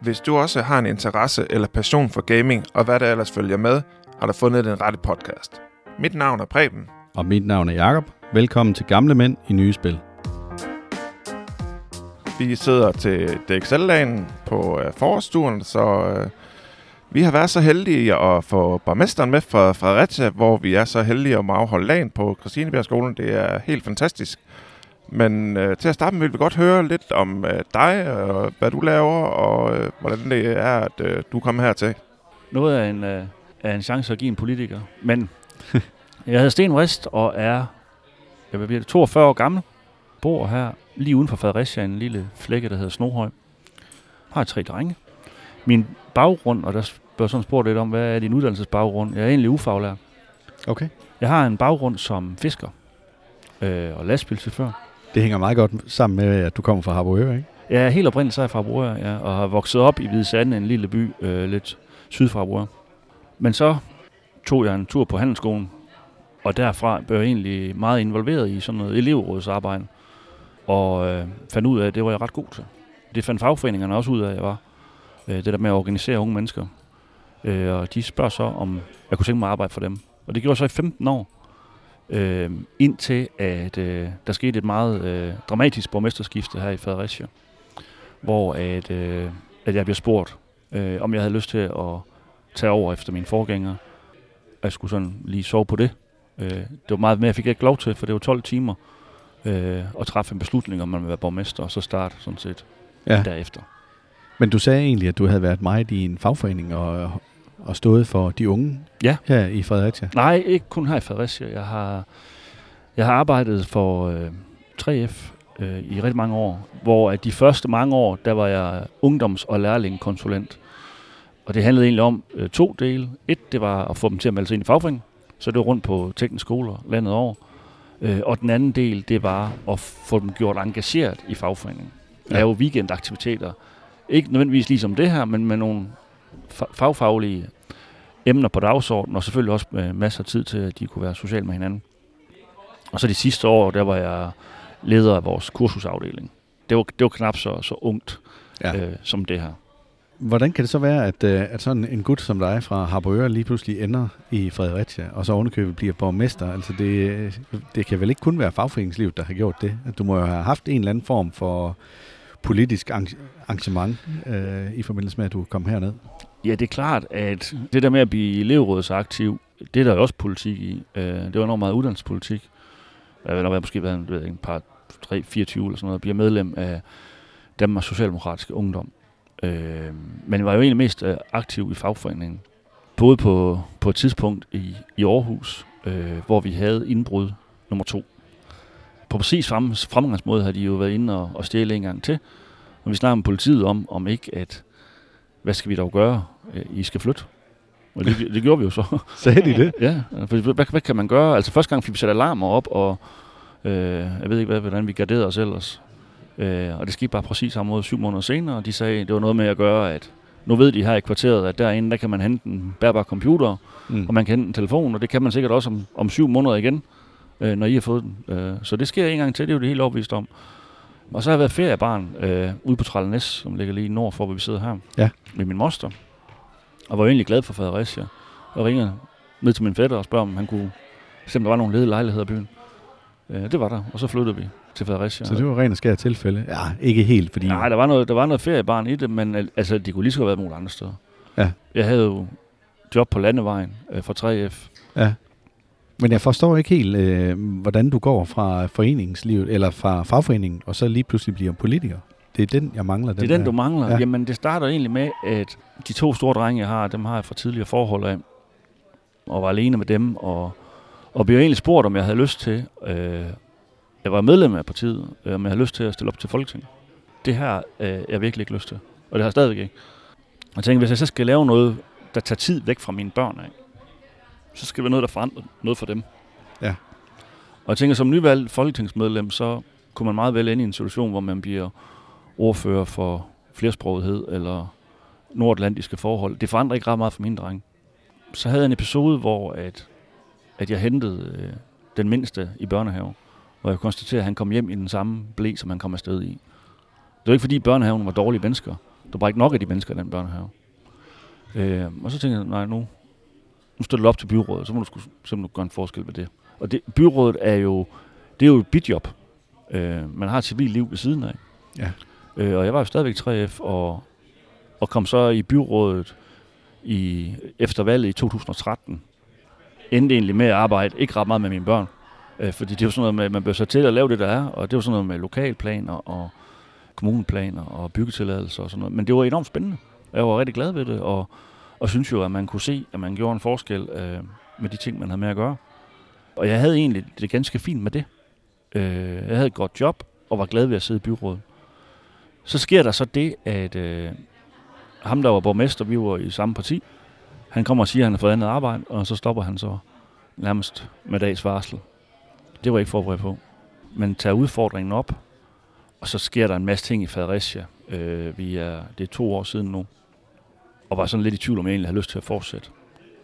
Hvis du også har en interesse eller passion for gaming, og hvad der ellers følger med, har du fundet den rette podcast. Mit navn er Preben. Og mit navn er Jakob. Velkommen til Gamle Mænd i Nye Spil. Vi sidder til DXL-dagen på øh, forårsturen, så øh, vi har været så heldige at få borgmesteren med fra Fredericia, hvor vi er så heldige at afholde dagen på Christinebjergskolen. Det er helt fantastisk. Men øh, til at starte med vil vi godt høre lidt om øh, dig, og hvad du laver, og øh, hvordan det er, at øh, du kommer hertil. Noget af en, øh, af en chance at give en politiker. Men jeg hedder Sten Rist og er jeg bliver 42 år gammel. Bor her lige uden for Fredericia, en lille flække, der hedder Snohøj. Har tre drenge. Min baggrund, og der bør sådan spurgt lidt om, hvad er din uddannelsesbaggrund? Jeg er egentlig ufaglært. Okay. Jeg har en baggrund som fisker øh, og lastbilchauffør. Det hænger meget godt sammen med, at du kommer fra Harboøre, ikke? Ja, helt oprindeligt så er jeg fra Harboøre, ja, og har vokset op i Hvide Sande, en lille by øh, lidt syd for Harboøre. Men så tog jeg en tur på handelsskolen, og derfra blev jeg egentlig meget involveret i sådan noget elevrådsarbejde, og øh, fandt ud af, at det var jeg ret god til. Det fandt fagforeningerne også ud af, at jeg var. Øh, det der med at organisere unge mennesker. Øh, og de spørger så, om jeg kunne tænke mig at arbejde for dem. Og det gjorde jeg så i 15 år. Øh, indtil at øh, der skete et meget øh, dramatisk borgmesterskifte her i Fredericia, hvor at, øh, at jeg blev spurgt, øh, om jeg havde lyst til at tage over efter min forgænger. Jeg skulle sådan lige sove på det. Øh, det var meget mere, jeg fik ikke lov til, for det var 12 timer øh, at træffe en beslutning, om man vil være borgmester, og så starte sådan set ja. derefter. Men du sagde egentlig, at du havde været meget i en fagforening og, og stået for de unge ja. her i Fredericia. Nej, ikke kun her i Fredericia. Jeg har, jeg har arbejdet for øh, 3F øh, i rigtig mange år, hvor at de første mange år, der var jeg ungdoms- og lærlingkonsulent. Og det handlede egentlig om øh, to dele. Et, det var at få dem til at melde sig ind i fagforeningen, så det var rundt på tekniske skoler landet over. Øh, og den anden del, det var at få dem gjort engageret i fagforeningen. Lave ja. weekendaktiviteter. Ikke nødvendigvis ligesom det her, men med nogle fagfaglige emner på dagsordenen, og selvfølgelig også med masser af tid til, at de kunne være sociale med hinanden. Og så de sidste år, der var jeg leder af vores kursusafdeling. Det var, det var knap så, så ungt ja. øh, som det her. Hvordan kan det så være, at, øh, at sådan en gut som dig fra Harboøre lige pludselig ender i Fredericia, og så ovenikøbet bliver borgmester? Altså det, det kan vel ikke kun være fagforeningslivet, der har gjort det? At du må jo have haft en eller anden form for politisk arrangement øh, i forbindelse med, at du kom herned. Ja, det er klart, at det der med at blive elevrådsaktiv, det er der også politik i. Øh, det var nok meget uddannelsespolitik. Jeg vil nok være måske været ved, en par 3-24 eller sådan noget, bliver medlem af Danmarks Socialdemokratiske Ungdom. Øh, men var jo egentlig mest øh, aktiv i fagforeningen. Både på, på et tidspunkt i, i Aarhus, øh, hvor vi havde indbrud nummer to. På præcis frem, fremgangsmåde havde de jo været inde og, og stjæle en gang til. Og vi snakkede med politiet om, om ikke at, hvad skal vi dog gøre? Øh, I skal flytte. Og det, det gjorde vi jo så. Sagde de det? ja, for hvad, hvad kan man gøre? Altså første gang fik vi sat alarmer op, og øh, jeg ved ikke, hvad, hvordan vi garderede os ellers. Øh, og det skete bare præcis samme måde syv måneder senere, og de sagde, det var noget med at gøre, at nu ved de her i kvarteret, at derinde, der kan man hente en bærbar computer, mm. og man kan hente en telefon, og det kan man sikkert også om, om syv måneder igen, øh, når I har fået den. Øh, så det sker en gang til, det er jo det helt overbevist om. Og så har jeg været feriebarn øh, ude på Tralles, som ligger lige nord for, hvor vi sidder her, ja. med min moster. Og var egentlig glad for Fredericia. Og ringede ned til min fætter og spørger, om han kunne se, om der var nogle ledige lejligheder i byen. Øh, det var der, og så flyttede vi til Fredericia. Så det var rent og skært tilfælde? Ja, ikke helt, fordi... Nej, der var noget, der var noget feriebarn i det, men altså, de kunne lige så godt have været nogle andre steder. Ja. Jeg havde jo job på landevejen øh, for 3F. Ja. Men jeg forstår ikke helt, øh, hvordan du går fra foreningslivet, eller fra fagforeningen, og så lige pludselig bliver politiker. Det er den, jeg mangler. Den det er den, her. du mangler. Ja. Jamen, det starter egentlig med, at de to store drenge, jeg har, dem har jeg fra tidligere forhold af, og var alene med dem, og, og blev egentlig spurgt, om jeg havde lyst til øh, jeg var medlem af partiet, øh, men jeg har lyst til at stille op til Folketinget. Det her øh, jeg virkelig ikke lyst til, og det har jeg stadigvæk ikke. Jeg tænker, hvis jeg så skal lave noget, der tager tid væk fra mine børn af, så skal det være noget, der forandrer noget for dem. Ja. Og jeg tænker, som nyvalgt folketingsmedlem, så kunne man meget vel ende i en situation, hvor man bliver ordfører for flersprogethed eller nordatlantiske forhold. Det forandrer ikke ret meget for mine drenge. Så havde jeg en episode, hvor at, at jeg hentede øh, den mindste i børnehave hvor jeg konstaterer, at han kom hjem i den samme blæ, som han kom afsted i. Det var ikke fordi børnehaven var dårlige mennesker, Der var ikke nok af de mennesker i den børnehave. Øh, og så tænkte jeg, nej, nu, nu stiller du op til byrådet, så må du sgu simpelthen gøre en forskel ved det. Og det, byrådet er jo, det er jo et bidjob. Øh, man har et civilt liv ved siden af. Ja. Øh, og jeg var jo stadigvæk 3F, og, og kom så i byrådet i, efter valget i 2013. Endte egentlig med at arbejde ikke ret meget med mine børn. Øh, fordi det er jo sådan noget med, at man bør så til at lave det, der er, og det var sådan noget med lokalplaner og kommuneplaner og byggetilladelser og sådan noget. Men det var enormt spændende. Jeg var rigtig glad ved det, og, og synes jo, at man kunne se, at man gjorde en forskel øh, med de ting, man havde med at gøre. Og jeg havde egentlig det ganske fint med det. Øh, jeg havde et godt job, og var glad ved at sidde i byrådet. Så sker der så det, at øh, ham, der var borgmester, vi var i samme parti, han kommer og siger, at han har fået andet arbejde, og så stopper han så nærmest med dags varsel. Det var jeg ikke forberedt på. Men tager udfordringen op, og så sker der en masse ting i Fredericia. Øh, vi er, det er to år siden nu, og var sådan lidt i tvivl om, jeg egentlig havde lyst til at fortsætte.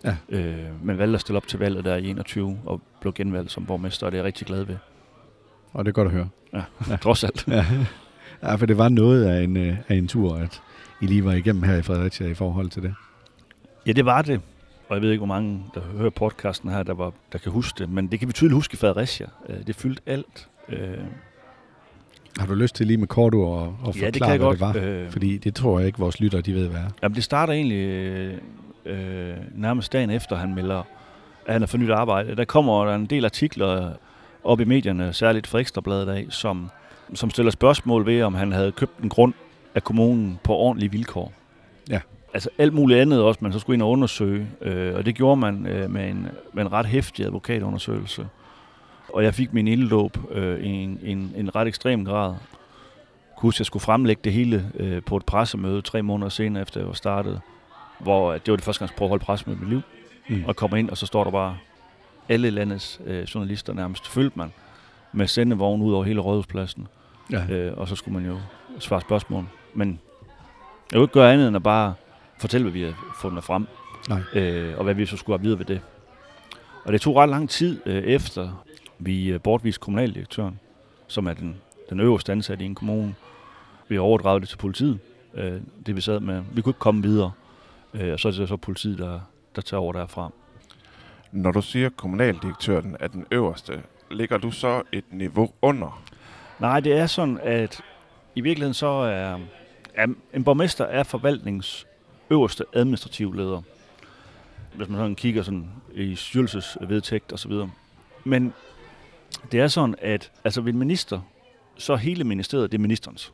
Ja. Øh, men valgte at stille op til valget der i 21, og blev genvalgt som borgmester, og det er jeg rigtig glad ved. Og det er godt at høre. Ja, ja. trods alt. Ja. ja, for det var noget af en, øh, af en tur, at I lige var igennem her i Fredericia i forhold til det. Ja, det var det. Og jeg ved ikke, hvor mange, der hører podcasten her, der, var, der kan huske det. Men det kan vi tydeligt huske i Fredericia. Øh, Det fyldte alt. Har du lyst til lige med kort ord at, at Ja, forklare, det kan jeg hvad godt. det var? Øh, Fordi det tror jeg ikke, vores lyttere de ved, hvad er. Jamen, det starter egentlig øh, øh, nærmest dagen efter, han melder, at han har fornyet arbejde. Der kommer der en del artikler op i medierne, særligt fra Ekstrabladet af, som, som stiller spørgsmål ved, om han havde købt en grund af kommunen på ordentlige vilkår. Ja. Altså alt muligt andet også, man så skulle ind og undersøge. Øh, og det gjorde man øh, med, en, med en ret hæftig advokatundersøgelse. Og jeg fik min ilddåb øh, i en, en, en ret ekstrem grad. At jeg skulle fremlægge det hele øh, på et pressemøde tre måneder senere, efter jeg var startet. Hvor øh, det var det første gang, jeg prøvede at holde pressemøde i mit liv. Mm. Og kommer ind, og så står der bare alle landets øh, journalister nærmest følte man med sendevogn ud over hele Rådhuspladsen. Ja. Øh, og så skulle man jo svare spørgsmål. Men jeg kunne ikke gøre andet end at bare fortælle, hvad vi har fundet frem. Nej. Øh, og hvad vi så skulle have videre ved det. Og det tog ret lang tid øh, efter, vi øh, bortviste kommunaldirektøren, som er den, den øverste ansatte i en kommune. Vi overdragede det til politiet, øh, det vi sad med. Vi kunne ikke komme videre. Øh, og så er det så politiet, der, der tager over derfra. Når du siger, at kommunaldirektøren er den øverste, ligger du så et niveau under? Nej, det er sådan, at i virkeligheden så er, er en borgmester er forvaltningens øverste administrative leder. Hvis man sådan kigger sådan i styrelsesvedtægt og så videre. Men det er sådan, at altså ved en minister, så er hele ministeriet, det er ministerens.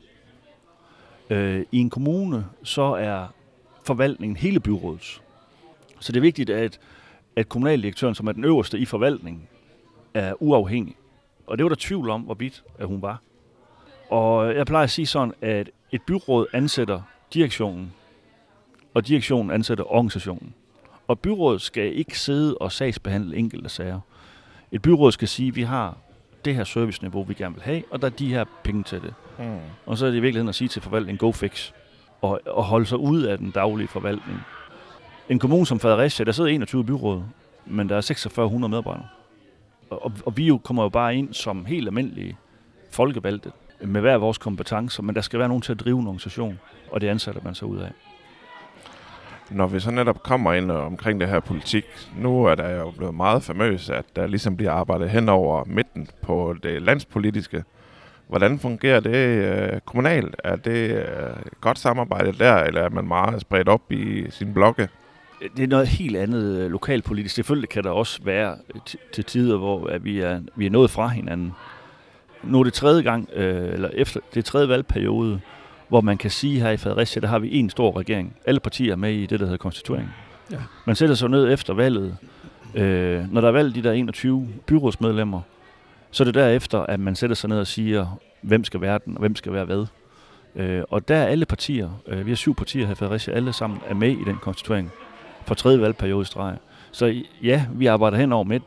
Øh, I en kommune, så er forvaltningen hele byrådets. Så det er vigtigt, at, at kommunaldirektøren, som er den øverste i forvaltningen, er uafhængig. Og det var der tvivl om, hvorvidt at hun var. Og jeg plejer at sige sådan, at et byråd ansætter direktionen, og direktionen ansætter organisationen. Og byrådet skal ikke sidde og sagsbehandle enkelte sager. Et byråd skal sige, at vi har det her serviceniveau, vi gerne vil have, og der er de her penge til det. Hmm. Og så er det i virkeligheden at sige til forvaltningen, go fix, og, og holde sig ud af den daglige forvaltning. En kommune som Fredericia, der sidder 21 byråd, men der er 4600 medarbejdere. Og, og, og vi jo kommer jo bare ind som helt almindelige folkevalgte, med hver vores kompetencer, men der skal være nogen til at drive en organisation, og det ansætter man sig ud af. Når vi så netop kommer ind omkring det her politik, nu er der jo blevet meget famøs, at der ligesom bliver arbejdet hen over midten på det landspolitiske. Hvordan fungerer det øh, kommunalt? Er det øh, godt samarbejde der, eller er man meget spredt op i sin blokke? Det er noget helt andet øh, lokalpolitisk. Selvfølgelig kan der også være øh, t- til tider, hvor at vi, er, vi er nået fra hinanden. Nu er det tredje gang, øh, eller efter det tredje valgperiode, hvor man kan sige her i Fredericia, der har vi en stor regering. Alle partier er med i det, der hedder konstituering. Ja. Man sætter sig ned efter valget. Øh, når der er valgt de der 21 byrådsmedlemmer, så er det derefter, at man sætter sig ned og siger, hvem skal være den, og hvem skal være hvad. Øh, og der er alle partier, øh, vi har syv partier her i Fredericia, alle sammen er med i den konstituering for tredje valgperiode i streg. Så ja, vi arbejder hen over midt,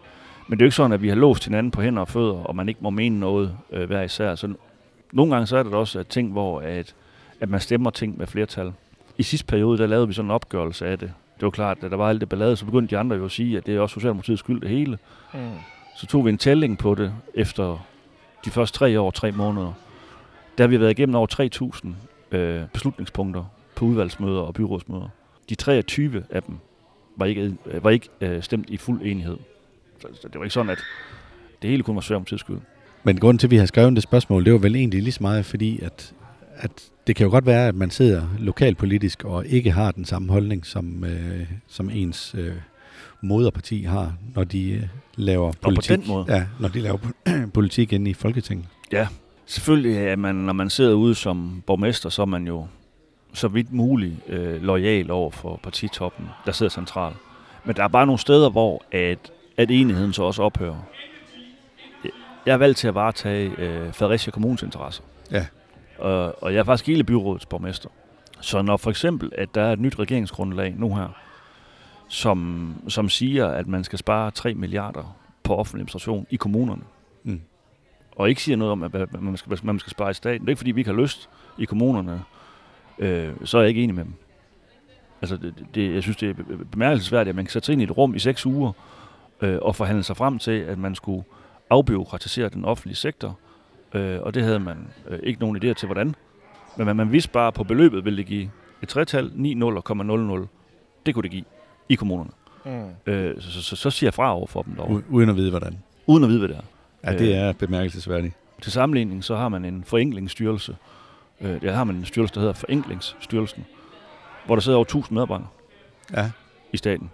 men det er jo ikke sådan, at vi har låst hinanden på hænder og fødder, og man ikke må mene noget øh, hver især. Så nogle gange så er der også at ting, hvor at, at man stemmer ting med flertal. I sidste periode, der lavede vi sådan en opgørelse af det. Det var klart, at der var alt det ballade, så begyndte de andre jo at sige, at det er også Socialdemokratiets skyld det hele. Hmm. Så tog vi en tælling på det efter de første tre år, tre måneder. Der har vi været igennem over 3.000 øh, beslutningspunkter på udvalgsmøder og byrådsmøder. De 23 af dem var ikke, øh, var ikke øh, stemt i fuld enighed. Så, så det var ikke sådan, at det hele kun var svært om tidsskyld. Men grunden til, at vi har skrevet det spørgsmål, det var vel egentlig lige så meget, fordi at, at det kan jo godt være, at man sidder lokalpolitisk og ikke har den samme holdning, som, øh, som ens øh, moderparti har, når de øh, laver på politik. den måde? Ja, når de laver politik inde i Folketinget. Ja, selvfølgelig er man, når man sidder ude som borgmester, så er man jo så vidt muligt øh, lojal over for partitoppen, der sidder centralt. Men der er bare nogle steder, hvor at, at enigheden så også ophører. Jeg er valgt til at varetage øh, Fredericia Kommunes interesser. Ja. Og, og jeg er faktisk hele byrådets borgmester. Så når for eksempel, at der er et nyt regeringsgrundlag nu her, som, som siger, at man skal spare 3 milliarder på offentlig administration i kommunerne, Mm. og ikke siger noget om, at man skal, man skal spare i staten. Det er ikke, fordi vi ikke har lyst i kommunerne, øh, så er jeg ikke enig med dem. Altså, det, det, jeg synes, det er bemærkelsesværdigt, at man kan sætte sig ind i et rum i seks uger øh, og forhandle sig frem til, at man skulle afbiokratisere den offentlige sektor. Øh, og det havde man øh, ikke nogen idéer til, hvordan. Men man, man vidste bare, på beløbet ville det give et tretal, 9,00,00. Det kunne det give i kommunerne. Mm. Øh, så, så, så, så siger jeg fra over for dem U- uden at vide, hvordan. uden at vide, hvad det er. Ja, det er bemærkelsesværdigt. Til sammenligning, så har man en forenklingsstyrelse. Øh, der har man en styrelse, der hedder Forenklingsstyrelsen, hvor der sidder over 1000 medarbejdere Ja. i staten.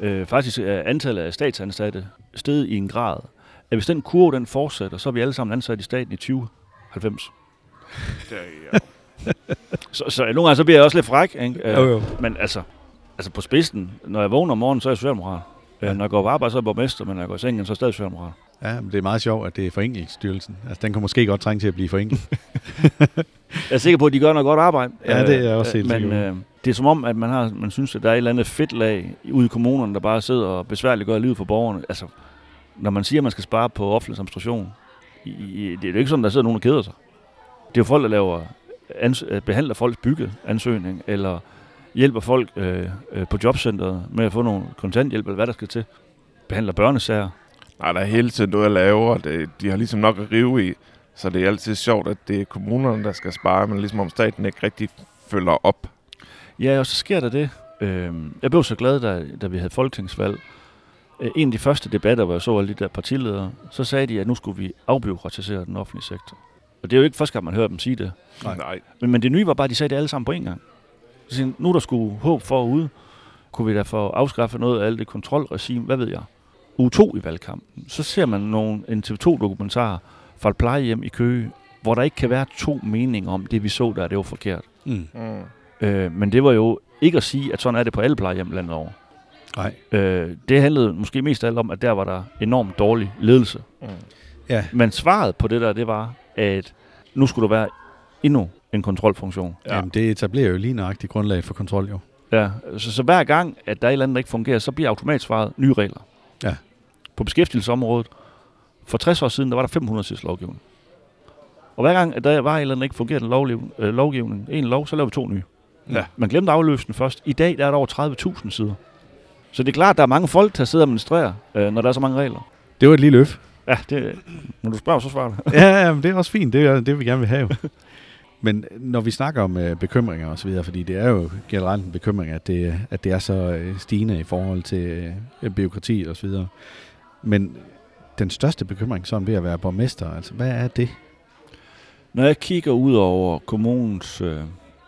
Øh, faktisk er antallet af statsansatte steget i en grad, at hvis den kurve den fortsætter, så er vi alle sammen ansat i staten i 2090. Det, ja. Så, så nogle gange så bliver jeg også lidt fræk, ikke? Øh, Jo, jo. Men altså, altså på spidsen, når jeg vågner om morgenen, så er jeg socialdemokrat. Ja. Når jeg går på arbejde, så er jeg borgmester, men når jeg går i sengen, så er jeg stadig socialdemokrat. Ja, men det er meget sjovt, at det er Forenklingsstyrelsen. Altså, den kan måske godt trænge til at blive forenklet. Jeg er sikker på, at de gør noget godt arbejde. Ja, det er jeg også helt Men sikker øh, det er som om, at man, har, man synes, at der er et eller andet fedt lag ude i kommunerne, der bare sidder og besværligt gør livet for borgerne. Altså, når man siger, at man skal spare på offentlig administration, i, det er jo ikke sådan, der sidder nogen, der keder sig. Det er jo folk, der laver ans- øh, behandler folks byggeansøgning, eller hjælper folk øh, øh, på jobcentret med at få nogle kontanthjælp, eller hvad der skal til. Behandler børnesager. Nej, der er hele tiden noget at lave, og det, de har ligesom nok at rive i. Så det er altid sjovt, at det er kommunerne, der skal spare, men ligesom om staten ikke rigtig følger op. Ja, og så sker der det. Øh, jeg blev så glad, da, da vi havde folketingsvalg. Øh, en af de første debatter, hvor jeg så alle de der partiledere, så sagde de, at nu skulle vi afbiokratisere den offentlige sektor. Og det er jo ikke første gang, man hører dem sige det. Nej. Men, men det nye var bare, at de sagde det alle sammen på en gang. Så siger, nu er der skulle håb forude. Kunne vi da få afskaffet noget af alt det kontrolregime? Hvad ved jeg? Uge 2 i valgkampen. Så ser man nogle, en TV2-dokumentar fra et plejehjem i Køge, hvor der ikke kan være to meninger om det, vi så der, det var forkert. Mm. Mm. Øh, men det var jo ikke at sige, at sådan er det på alle plejehjem landet over. Nej. Øh, det handlede måske mest af alt om, at der var der enormt dårlig ledelse. Mm. Ja. Men svaret på det der, det var, at nu skulle der være endnu en kontrolfunktion. Ja. Jamen, det etablerer jo lige nøjagtigt grundlag for kontrol, jo. Ja, så, så hver gang, at der er et eller andet, der ikke fungerer, så bliver automatisk svaret nye regler. Ja. På beskæftigelsesområdet, for 60 år siden, der var der 500 siders lovgivning. Og hver gang, at der var et eller andet, der ikke fungerede lovliv, øh, lovgivning, en lov, så lavede vi to nye. Ja. Man glemte at afløse den først. I dag der er der over 30.000 sider. Så det er klart, at der er mange folk, der sidder og administrerer, øh, når der er så mange regler. Det var et lille øf. Ja, det, når du spørger, så svarer du. ja, ja, men det er også fint. Det er det, vi gerne vil have. Men når vi snakker om øh, bekymringer og så videre, fordi det er jo generelt en bekymring, at det, at det er så øh, stigende i forhold til øh, byråkrati og så videre. Men den største bekymring sådan ved at være borgmester, altså hvad er det? Når jeg kigger ud over kommunens øh,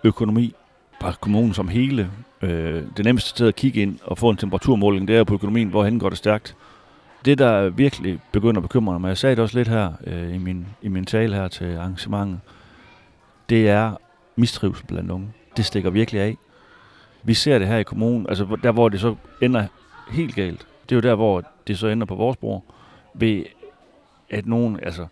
økonomi, bare kommunen som hele, øh, det nemmeste sted at kigge ind og få en temperaturmåling, det er på økonomien, hvorhen går det stærkt. Det, der virkelig begynder at bekymre mig, jeg sagde det også lidt her øh, i, min, i min tale her til arrangementet, det er mistrivsel blandt unge. Det stikker virkelig af. Vi ser det her i kommunen, altså der hvor det så ender helt galt. Det er jo der, hvor det så ender på vores bord, ved at nogen, altså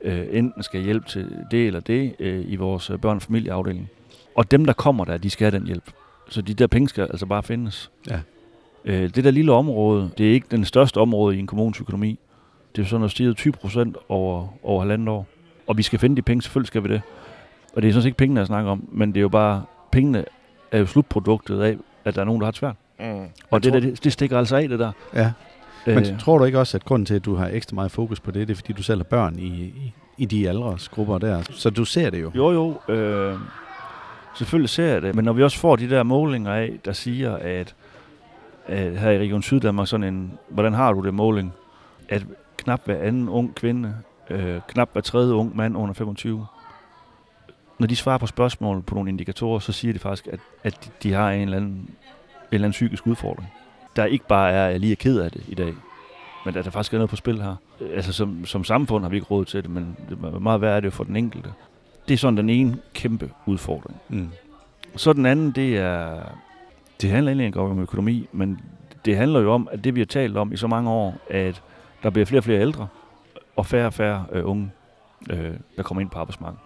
øh, enten skal hjælpe til det eller det øh, i vores øh, børnefamilieafdeling og dem, der kommer der, de skal have den hjælp. Så de der penge skal altså bare findes. Ja. Øh, det der lille område, det er ikke den største område i en kommunes økonomi. Det er sådan noget stiget 20 procent over, over halvandet år. Og vi skal finde de penge, selvfølgelig skal vi det. Og det er sådan set ikke pengene, jeg snakker om, men det er jo bare, pengene er jo slutproduktet af, at der er nogen, der har det svært. Mm. Og det, tror- der, det, det stikker altså af, det der. Ja. Men Øh, tror du ikke også, at grunden til, at du har ekstra meget fokus på det, det er, fordi du selv har børn i, i, i de aldresgrupper der? Så du ser det jo. Jo, jo. Øh, Selvfølgelig ser jeg det, men når vi også får de der målinger af, der siger, at, at her i Region Syddanmark, sådan en, hvordan har du det måling, at knap hver anden ung kvinde, øh, knap hver tredje ung mand under 25, når de svarer på spørgsmål på nogle indikatorer, så siger de faktisk, at, at de, de har en eller, anden, en eller anden psykisk udfordring. Der ikke bare er, at jeg lige er ked af det i dag, men at der faktisk er noget på spil her. Altså som, som samfund har vi ikke råd til det, men det meget værd er det for den enkelte. Det er sådan den ene kæmpe udfordring. Mm. Så den anden, det er, det handler egentlig ikke om økonomi, men det handler jo om, at det vi har talt om i så mange år, at der bliver flere og flere ældre, og færre og færre øh, unge, øh, der kommer ind på arbejdsmarkedet.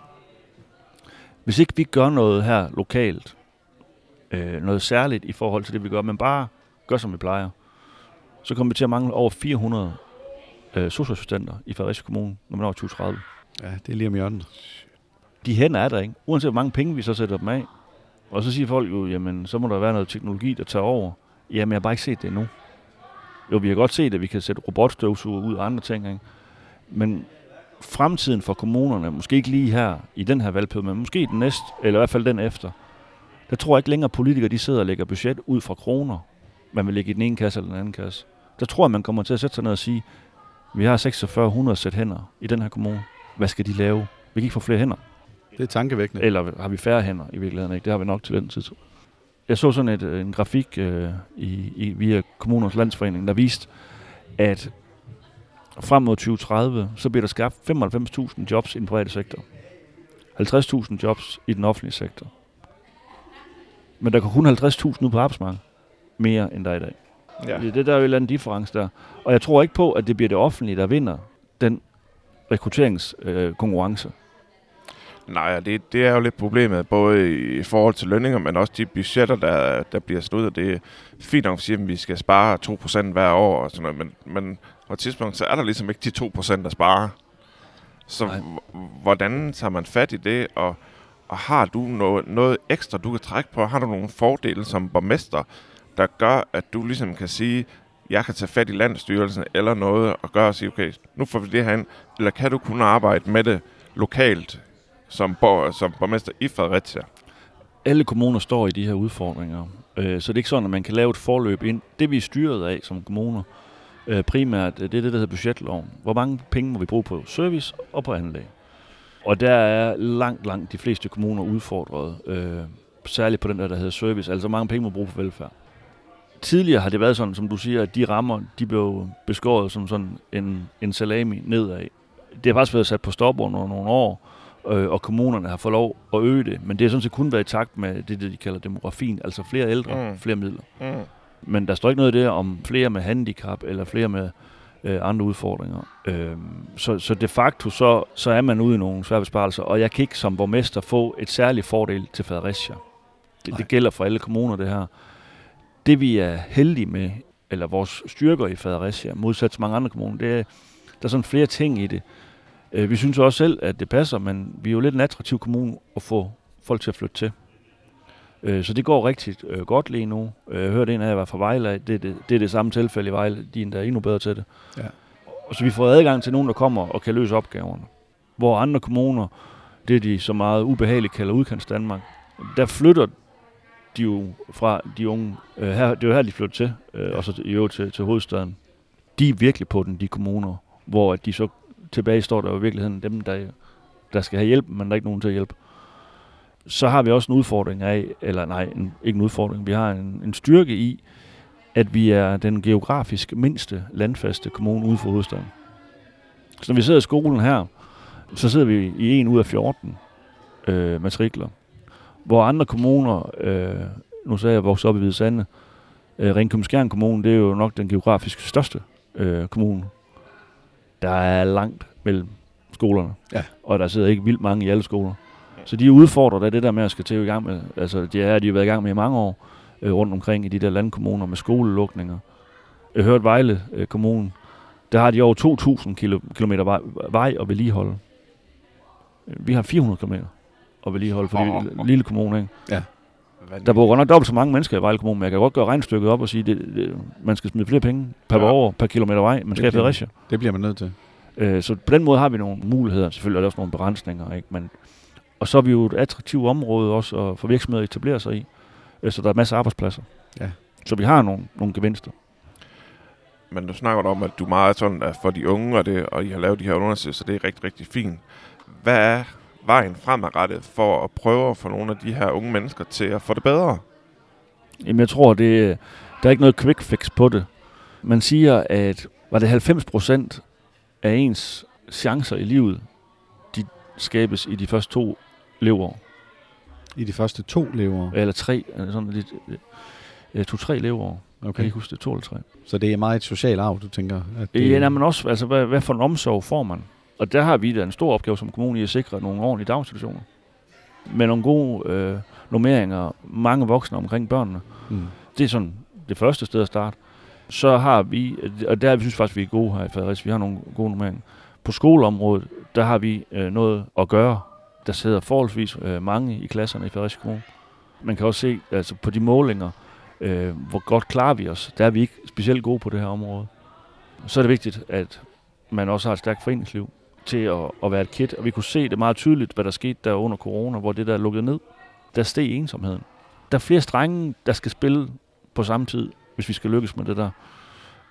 Hvis ikke vi gør noget her lokalt, øh, noget særligt i forhold til det, vi gør, men bare gør, som vi plejer, så kommer vi til at mangle over 400 øh, socialassistenter i Fredericia Kommune, når man når 2030. Ja, det er lige om hjørnet. De hænder er der ikke, uanset hvor mange penge vi så sætter dem af. Og så siger folk jo, jamen så må der være noget teknologi, der tager over. Jamen jeg har bare ikke set det endnu. Jo, vi har godt set, at vi kan sætte robotstøvsuger ud og andre ting, ikke? Men fremtiden for kommunerne, måske ikke lige her i den her valgperiode, men måske den næste, eller i hvert fald den efter, der tror jeg ikke længere, at politikere de sidder og lægger budget ud fra kroner, man vil lægge i den ene kasse eller den anden kasse. Der tror jeg, man kommer til at sætte sig ned og sige, vi har 4600 sæt hænder i den her kommune. Hvad skal de lave? Vi kan ikke få flere hænder. Det er tankevækkende. Eller har vi færre hænder i virkeligheden? Ikke? Det har vi nok til den tid. Jeg så sådan et, en grafik øh, i, i, via Kommunernes Landsforening, der viste, at frem mod 2030, så bliver der skabt 95.000 jobs i den private sektor. 50.000 jobs i den offentlige sektor. Men der går kun 50.000 ud på arbejdsmarkedet. Mere end der er i dag. Ja. Det, det der er jo en eller anden difference der. Og jeg tror ikke på, at det bliver det offentlige, der vinder den rekrutteringskonkurrence. Øh, Nej, det, det er jo lidt problemet, både i forhold til lønninger, men også de budgetter, der, der bliver sluttet. Det er fint nok at sige, at vi skal spare 2% hver år, og sådan noget, men, men på et tidspunkt, så er der ligesom ikke de 2%, der sparer. Så Nej. hvordan tager man fat i det, og, og har du noget, noget ekstra, du kan trække på? Har du nogle fordele som borgmester, der gør, at du ligesom kan sige, jeg kan tage fat i landstyrelsen eller noget, og gøre og sige, okay, nu får vi det her ind, eller kan du kun arbejde med det lokalt, som, borg, som borgmester i Fredericia? alle kommuner står i de her udfordringer. Øh, så det er ikke sådan, at man kan lave et forløb ind. Det vi er styret af som kommuner, øh, primært, øh, det er det, der hedder budgetloven. Hvor mange penge må vi bruge på service og på anlæg? Og der er langt, langt de fleste kommuner udfordret. Øh, særligt på den der, der hedder service. Altså, hvor mange penge må vi bruge på velfærd? Tidligere har det været sådan, som du siger, at de rammer, de blev beskåret som sådan en, en salami nedad. Det har faktisk været sat på stop under nogle år, øh, og kommunerne har fået lov at øge det. Men det har sådan set kun været i takt med det, det de kalder demografien, altså flere ældre, Mm. flere midler. Mm. Men der står ikke noget der om flere med handicap eller flere med øh, andre udfordringer. Øh, så, så de facto så, så er man ude i nogle svære besparelser, og jeg kan ikke som borgmester få et særligt fordel til Fredericia. Det, Nej. det gælder for alle kommuner, det her. Det vi er heldige med, eller vores styrker i Fredericia, modsat mange andre kommuner, det er, der er sådan flere ting i det. Øh, vi synes også selv, at det passer, men vi er jo lidt en attraktiv kommune at få folk til at flytte til. Øh, så det går rigtig øh, godt lige nu. Jeg hørte en af jer var fra Vejle, det, er det, det er det samme tilfælde i Vejle, de er endda endnu bedre til det. Ja. Og så vi får adgang til nogen, der kommer og kan løse opgaverne. Hvor andre kommuner, det de så meget ubehageligt kalder udkants Danmark, der flytter de jo fra de unge, her, det er jo her, de flytter til, og så i øvrigt til, til hovedstaden. De er virkelig på den, de kommuner, hvor at de så tilbage står der jo i virkeligheden dem, der, der skal have hjælp, men der er ikke nogen til at hjælpe. Så har vi også en udfordring af, eller nej, en, ikke en udfordring, vi har en, en styrke i, at vi er den geografisk mindste landfaste kommune ude for hovedstaden. Så når vi sidder i skolen her, så sidder vi i en ud af 14 øh, matrikler. Hvor andre kommuner, øh, nu sagde jeg, jeg op i Hvide Sande, øh, Ringkøbing Skjern Kommune, det er jo nok den geografisk største øh, kommune. Der er langt mellem skolerne, Ja. og der sidder ikke vildt mange i alle skoler. Så de er udfordret af det der med at skal til i gang med, altså det er de har været i gang med i mange år, øh, rundt omkring i de der landkommuner med skolelukninger. Jeg hørte Vejle øh, Kommune, der har de over 2.000 kilo, kilometer vej, vej at vedligeholde. Øh, Vi har 400 km at vedligeholde for Åh. oh. lille kommune. Ikke? Vanvittigt. Der bor godt nok dobbelt så mange mennesker i Vejle Kommune, men jeg kan godt gøre regnstykket op og sige, at det, det, man skal smide flere penge per Ja. år, per kilometer vej, man skal have Fredericia. Det bliver man nødt til. Øh, så på den måde har vi nogle muligheder. Selvfølgelig er der også nogle begrænsninger, ikke? Men, Og så er vi jo et attraktivt område også at for virksomheder at etablere sig i. Øh, Så der er masser af arbejdspladser. Ja. Så vi har nogle, nogle gevinster. Men du snakker om, at du er meget sådan at for de unge, og, det, og I har lavet de her undersøgelser, det er rigtig, rigtig fint. Hvad er vejen fremadrettet for at prøve at få nogle af de her unge mennesker til at få det bedre? Jamen jeg tror, det, der er ikke noget quick fix på det. Man siger, at var det 90 procent af ens chancer i livet, de skabes i de første to leveår. I de første to lever. Eller tre, eller sådan lidt, øh, to-tre leveår. Okay. Kan Okay. I ikke huske det? To eller tre. Så det er meget et socialt arv, du tænker? At Det... Ja, nej, men også, altså, hvad, hvad for en omsorg får man? Og der har vi da en stor opgave som kommune i at sikre nogle ordentlige daginstitutioner. Med nogle gode øh, normeringer, mange voksne omkring børnene. Mm. Det er sådan det første sted at starte. Så har vi, og der vi synes faktisk, vi er gode her i Fredericia, vi har nogle gode normeringer. På skoleområdet, der har vi øh, noget at gøre. Der sidder forholdsvis øh, mange i klasserne i Fredericia Kommune. Man kan også se altså på de målinger, øh, hvor godt klarer vi os. Der er vi ikke specielt gode på det her område. Så er det vigtigt, at man også har et stærkt foreningsliv til at, at være et kit. Og vi kunne se det meget tydeligt, hvad der skete der under corona, hvor det der lukkede ned. Der steg ensomheden. Der er flere strenge, der skal spille på samme tid, hvis vi skal lykkes med det der.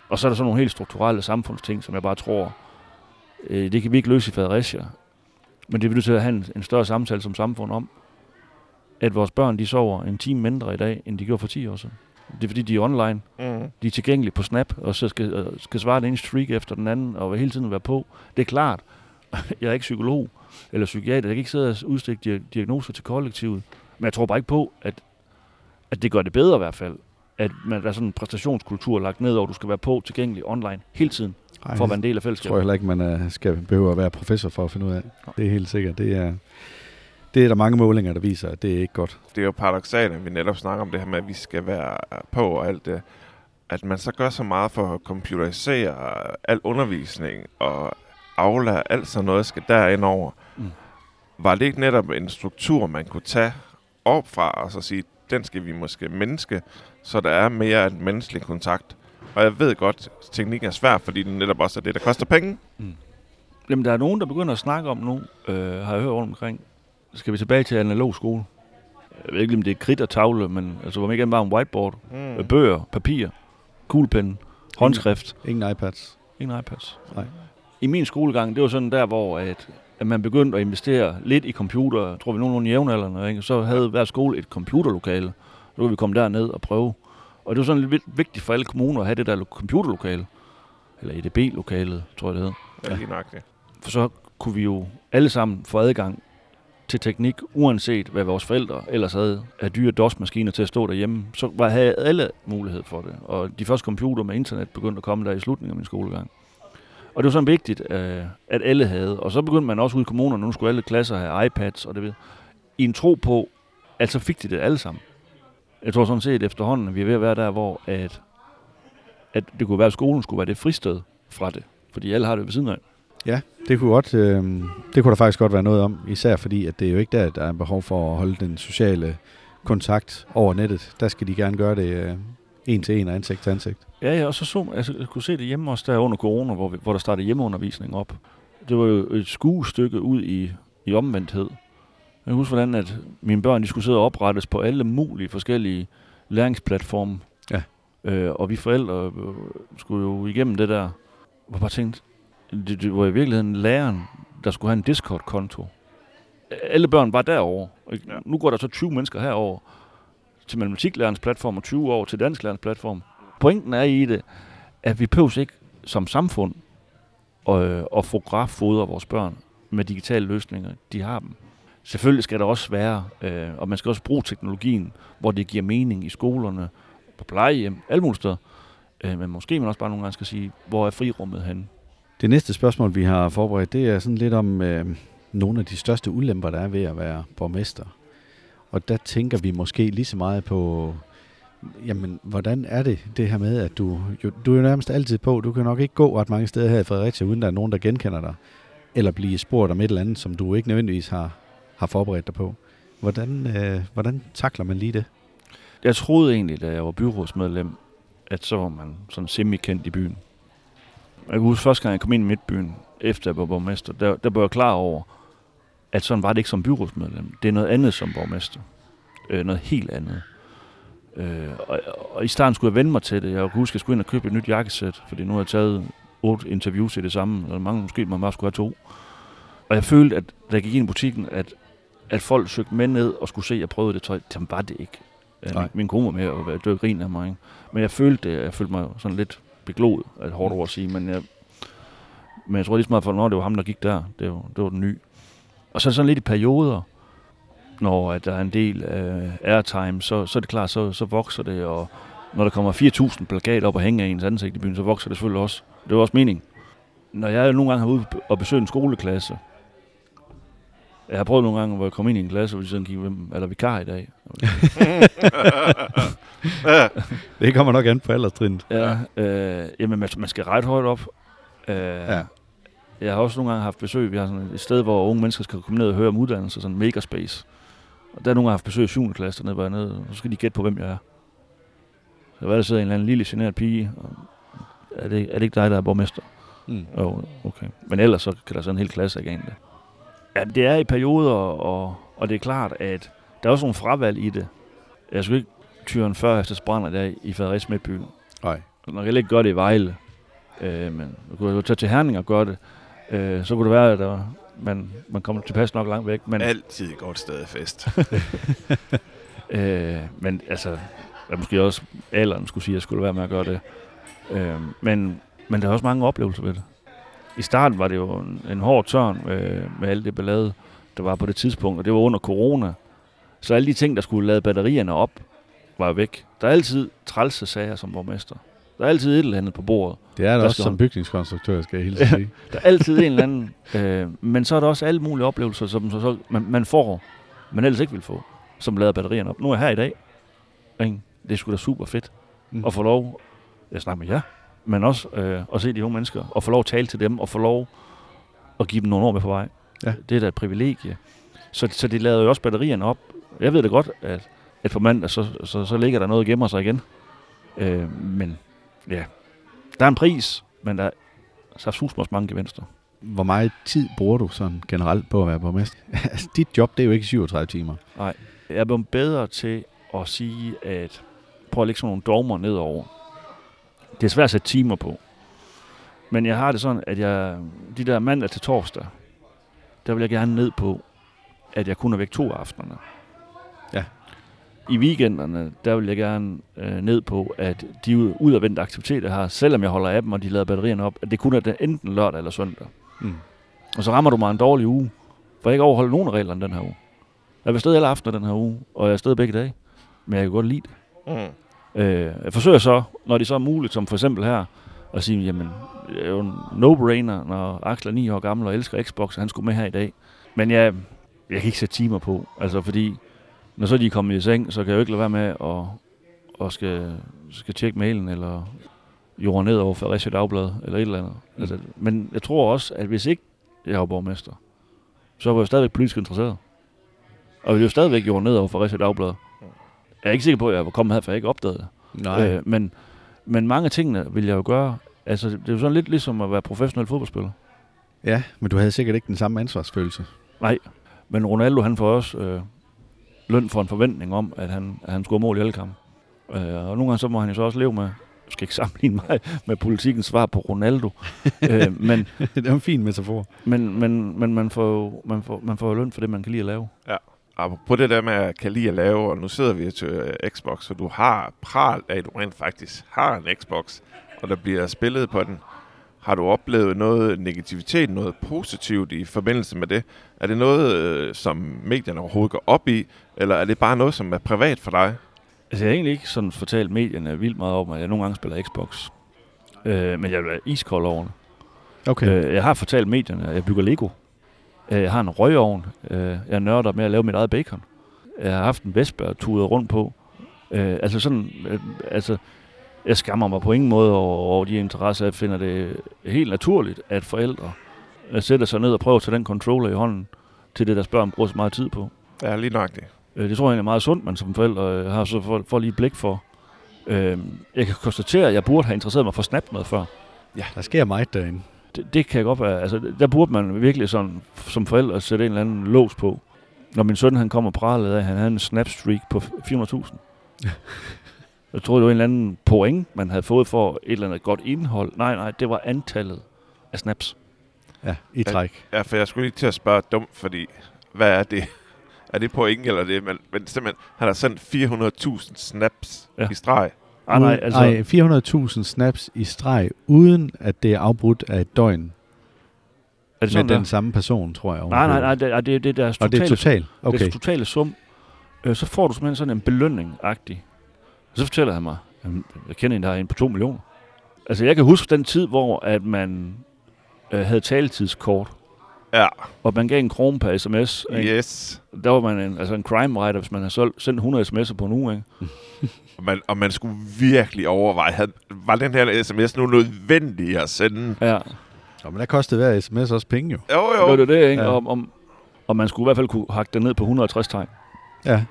Og så er der sådan nogle helt strukturelle samfundsting, som jeg bare tror, øh, det kan vi ikke løse i Fredericia. Men det er vi nødt til at have en, en større samtale som samfund om, at vores børn de sover en time mindre i dag, end de gjorde for 10 år siden. Det er fordi, de er online. Mm. De er tilgængelige på Snap, og så skal, øh, skal svare den ene streak efter den anden, og hele tiden være på. Det er klart. Jeg er ikke psykolog eller psykiater. Jeg kan ikke sidde og udstikke dia- diagnoser til kollektivet. Men jeg tror bare ikke på, at, at det gør det bedre i hvert fald. At man, der er sådan en præstationskultur lagt ned over, du skal være på, tilgængelig online hele tiden, Ej, for at være en del af tror jeg fællesskabet. heller ikke, man uh, skal behøve at være professor for at finde ud af. Det er helt sikkert. Det er, det er der mange målinger, der viser, at det er ikke godt. Det er jo paradoxalt, at vi netop snakker om det her med, at vi skal være på og alt det. At man så gør så meget for at computerisere al undervisning og aflære alt sådan noget, skal derind over. Mm. Var det ikke netop en struktur, man kunne tage op fra og så sige, den skal vi måske menneske, så der er mere en menneskelig kontakt. Og jeg ved godt, at teknikken er svær, fordi det netop også er det, der koster penge. Jamen, der er nogen, der begynder at snakke om nu, øh, har jeg hørt rundt omkring. Skal vi tilbage til analog skole? Jeg ved ikke, om det er kridt og tavle, men altså, hvor man ikke bare en whiteboard, Mm. mm. bøger, papir, kuglepen, håndskrift, Ingen iPads. ingen iPads. Nej. I min skolegang, det var sådan der, hvor at, at man begyndte at investere lidt i computer. Tror, vi nogenlunde jævnaldrende, ikke? Så havde hver skole et computerlokale. Så kunne vi komme derned og prøve. Og det var sådan lidt vigt- vigtigt for alle kommuner at have det der lo- computerlokale. Eller EDB-lokalet, tror jeg det hed. Ja, lige nok det. For så kunne vi jo alle sammen få adgang til teknik, uanset hvad vores forældre ellers havde af dyre DOS-maskiner til at stå derhjemme. Så var, havde alle mulighed for det. Og de første computer med internet begyndte at komme der i slutningen af min skolegang. Og det var sådan vigtigt, øh, at alle havde. Og så begyndte man også ude i kommunerne, nu skulle alle klasser have iPads og det ved. I en tro på, at så fik de det alle sammen. Jeg tror sådan set efterhånden, at vi er ved at være der, hvor at, at det kunne være, at skolen skulle være det fristed fra det. Fordi alle har det ved siden af. Ja, det kunne, godt, øh, det kunne der faktisk godt være noget om, især fordi, at det er jo ikke der, der er behov for at holde den sociale kontakt over nettet. Der skal de gerne gøre det øh, en til en og ansigt til ansigt. Ja, ja, og så så altså, jeg kunne se det hjemme også der under corona, hvor, vi, hvor der startede hjemmeundervisning op. Det var jo et skuestykke ud i, i omvendthed. Jeg husker, hvordan at mine børn de skulle sidde og oprettes på alle mulige forskellige læringsplatforme. Ja. Øh, og vi forældre øh, skulle jo igennem det der. Og bare tænkte, det, det var i virkeligheden læreren, der skulle have en Discord-konto. Alle børn var derovre. Nu går der så 20 mennesker herover til matematiklærernes platform og 20 år til dansklærernes platform. Pointen er i det, at vi behøver ikke som samfund øh, at, at fotograffodre vores børn med digitale løsninger. De har dem. Selvfølgelig skal der også være, øh, og man skal også bruge teknologien, hvor det giver mening i skolerne, på plejehjem, alle mulige steder. Øh, men måske man også bare nogle gange skal sige, hvor er frirummet henne? Det næste spørgsmål, vi har forberedt, det er sådan lidt om øh, nogle af de største ulemper, der er ved at være borgmester. Og der tænker vi måske lige så meget på, jamen, hvordan er det, det her med, at du, jo, du er jo nærmest altid på, du kan nok ikke gå ret mange steder her i Fredericia, uden der er nogen, der genkender dig, eller blive spurgt om et eller andet, som du ikke nødvendigvis har, har forberedt dig på. Hvordan, øh, hvordan takler man lige det? Jeg troede egentlig, da jeg var byrådsmedlem, at så var man sådan semi-kendt i byen. Jeg kan huske første gang, jeg kom ind i midtbyen, efter jeg var borgmester, der, der blev jeg klar over, at sådan var det ikke som byrådsmedlem. Det er noget andet som borgmester. Øh, noget helt andet. Øh, og, og i starten skulle jeg vende mig til det. Jeg kunne huske, at jeg skulle ind og købe et nyt jakkesæt, fordi nu har jeg taget otte interviews i det samme, eller mange måske, man bare skulle have to. Og jeg følte, at da jeg gik ind i butikken, at, at folk søgte med ned og skulle se, at jeg prøvede det tøj. Jamen var det ikke. Øh, Nej. Min, min kone var med og døde grin af mig. Ikke? Men jeg følte det, jeg følte mig sådan lidt beglået, er et hårdt ord at sige, men jeg, men jeg tror lige så meget for, når det var ham, der gik der. Det var, det var den nye. Og så sådan lidt i perioder, når at der er en del af airtime, så, så er det klart, så, så vokser det, og når der kommer 4.000 plakater op og hænger i ens ansigt i byen, så vokser det selvfølgelig også. Det var også meningen. Når jeg nogle gange har ude og besøgt en skoleklasse, jeg har prøvet nogle gange, hvor jeg kom ind i en klasse, hvor de sådan gik, hvem er der vikar i dag? Det kommer nok an på alderstrinnet. Ja, øh, jamen man, man skal ret højt op. Øh, Ja. Jeg har også nogle gange haft besøg. Vi har sådan et sted, hvor unge mennesker skal komme ned og høre om uddannelse, sådan makerspace. Og der er nogle gange haft besøg i 7. klasse dernede, hvor jeg er nede, og så skal de gætte på, hvem jeg er. Så var der sidder en eller anden lille generet pige. Og er, det, er det ikke dig, der er borgmester? Mm. Jo, okay. Men ellers så kan der sådan en hel klasse ikke ane det. Ja, det er i perioder, og, og det er klart, at der er også nogle fravalg i det. Jeg skulle ikke tyre en 40 efter brænder der i Frederiks Midtby. Nej. Man kan ikke gøre det i Vejle. Øh, men du kunne jo tage til Herning og gøre det. Øh, så kunne det være, at der, man, man kommer tilpas nok langt væk. Men, Altid et godt sted fest. øh, men altså, jeg måske også alderen skulle sige, at jeg skulle være med at gøre det. Øh, men, men der er også mange oplevelser ved det. I starten var det jo en, en hård tørn med, med alt det ballade, der var på det tidspunkt, og det var under corona. Så alle de ting, der skulle lade batterierne op, var væk. Der er altid trælse sager som borgmester. Der er altid et eller andet på bordet. Det er der Der også som bygningskonstruktør, skal jeg hilse sige. Der er altid en eller anden. Øh, men så er der også alle mulige oplevelser, som så, så, man, man får, men ellers ikke vil få, som lader batterierne op. Nu er jeg her i dag. Ikke? Det er sgu da super fedt Mm. at få lov at snakke med jer, men også øh, at se de unge mennesker, og få lov at tale til dem, og få lov at give dem nogle år med på vej. Ja. Det er da et privilegie. Så, så de lader jo også batterierne op. Jeg ved da godt, at, at på mandag, så, så, så ligger der noget og gemmer sig igen. Øh, men ja, der er en pris, men der er så sus også mange gevinster. Hvor meget tid bruger du sådan generelt på at være borgmester? altså, dit job, det er jo ikke 37 timer. Jeg er blevet bedre til at sige, at prøv at lægge sådan nogle dogmer nedover. Det er svært at sætte timer på. Men jeg har det sådan, at jeg, de der mandag til torsdag, der vil jeg gerne ned på, at jeg kun er væk to aftenerne. I weekenderne, der vil jeg gerne øh, ned på, at de udadvendte aktiviteter, har, selvom jeg holder af dem, og de lader batterierne op, at det kun er den- enten lørdag eller søndag. Mm. Og så rammer du mig en dårlig uge, for jeg ikke overholder nogen af reglerne den her uge. Jeg er afsted alle aftener den her uge, og jeg er afsted begge dage. Men jeg kan godt lide det. Mm. Øh, jeg forsøger så, når det så er muligt, som for eksempel her, at sige, jamen, det er jo en no-brainer, når Axel er 9 år gammel og elsker Xbox, og han skulle med her i dag. Men jeg, jeg kan ikke sætte timer på, altså fordi, når så de er kommet i seng, så kan jeg jo ikke lade være med at, at skal, skal tjekke mailen, eller jorden ned over Fredericia Dagblad, eller et eller andet. Mm. Altså, men jeg tror også, at hvis ikke jeg var borgmester, så var jeg stadigvæk politisk interesseret. Og vi er jo stadigvæk jorden ned over Fredericia Dagblad. Jeg er ikke sikker på, at jeg var kommet her, for jeg ikke opdagede det. Nej. Øh, men, men mange af tingene vil jeg jo gøre. Altså, det er jo sådan lidt ligesom at være professionel fodboldspiller. Ja, men du havde sikkert ikke den samme ansvarsfølelse. Men Ronaldo, han får også øh, løn for en forventning om, at han, at han scorer mål i alle kampe. Øh, og nogle gange så må han jo så også leve med, jeg skal ikke sammenligne mig med politikens svar på Ronaldo, øh, men, det er en fin metafor. men, men, men man, får, jo- man, får, man får løn for det, man kan lide at lave. Og på det der med at kan lide at lave, og nu sidder vi til øh, Xbox, så du har pral af, at du rent faktisk har en Xbox, og der bliver spillet på den. Har du oplevet noget negativitet, noget positivt i forbindelse med det? Er det noget, øh, som medierne overhovedet går op i, eller er det bare noget, som er privat for dig? Altså, jeg har egentlig ikke sådan fortalt medierne vildt meget om, at jeg nogle gange spiller Xbox. Øh, men jeg er iskold over det. Okay. Øh, jeg har fortalt medierne, at jeg bygger Lego. Øh, jeg har en røgovn. Øh, jeg nørder med at lave mit eget bacon. Jeg har haft en Vespa turet rundt på. Øh, altså sådan, øh, altså, jeg skammer mig på ingen måde over, over de interesser. Jeg finder det helt naturligt, at forældre øh, sætter sig ned og prøver at tage den controller i hånden til det, der børn bruger så meget tid på. Ja, lige nok det. Øh, det tror jeg egentlig er meget sundt, man som forældre øh, har så for, for lige blik for. Øh, jeg kan konstatere, at jeg burde have interesseret mig for Snap noget før. Der sker meget derinde. Det, det kan jeg godt være. Altså, der burde man virkelig sådan, som forældre sætte en eller anden lås på. Når min søn han kommer pralet af, at han havde en snapstreak på 400.000. Jeg troede, det var en eller anden point, man havde fået for et eller andet godt indhold. Nej, nej, det var antallet af snaps. Ja, i træk. Ja, for jeg skulle ikke til at spørge dumt, fordi hvad er det? Er det point eller det? Men, men simpelthen, han har sendt 400.000 snaps Ja. i streg. Ah, nej, altså, Ej, 400.000 snaps i streg, uden at det er afbrudt af et døgn er det med sådan, den der? samme person, tror jeg. Nej, nej, nej, det er, det er, det er deres Og det er totale, totalt? okay. Okay. deres totale sum. Øh, så får du simpelthen sådan en belønning-agtig. Og så fortæller han mig, jamen, jeg kender en, der har en på 2 millioner. Altså, jeg kan huske den tid, hvor at man øh, havde taletidskort, Ja, og man gav en krone per sms. Ikke? yes. Der var man en, altså en crime writer, hvis man havde solgt, sendt 100 sms'er på en uge. Ikke? Og man, og man skulle virkelig overveje, havde, var den her sms nu nødvendig at sende? Ja, Nå, men der kostede hver sms også penge jo. Jo, det jo. var det, det ikke? Ja. Ja. Og, og, og man skulle i hvert fald kunne hakke det ned på 160 tegn. Ja.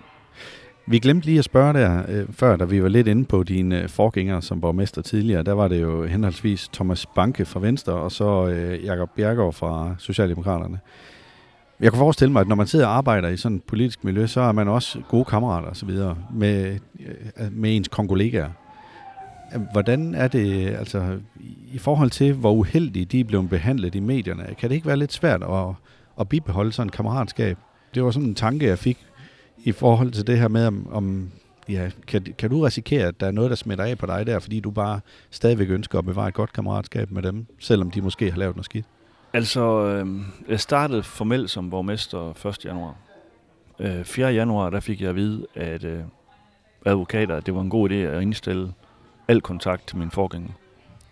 Vi glemte lige at spørge der øh, før, da vi var lidt inde på dine øh, forgængere som borgmester tidligere. Der var det jo henholdsvis Thomas Banke fra Venstre, og så øh, Jakob Bjergaard fra Socialdemokraterne. Jeg kan forestille mig, at når man sidder og arbejder i sådan et politisk miljø, så er man også gode kammerater osv. med, øh, med ens kollegaer. Hvordan er det, altså i forhold til, hvor uheldige de er blevet behandlet i medierne, kan det ikke være lidt svært at, at bibeholde sådan et kammeratskab? Det var sådan en tanke, jeg fik i forhold til det her med, om, om ja, kan, kan du risikere, at der er noget, der smitter af på dig der, fordi du bare stadigvæk ønsker at bevare et godt kammeratskab med dem, selvom de måske har lavet noget skidt? Altså, øh, jeg startede formelt som borgmester 1. januar. Øh, 4. januar, der fik jeg at vide, at øh, advokater, at det var en god idé at indstille al kontakt til min forgænger.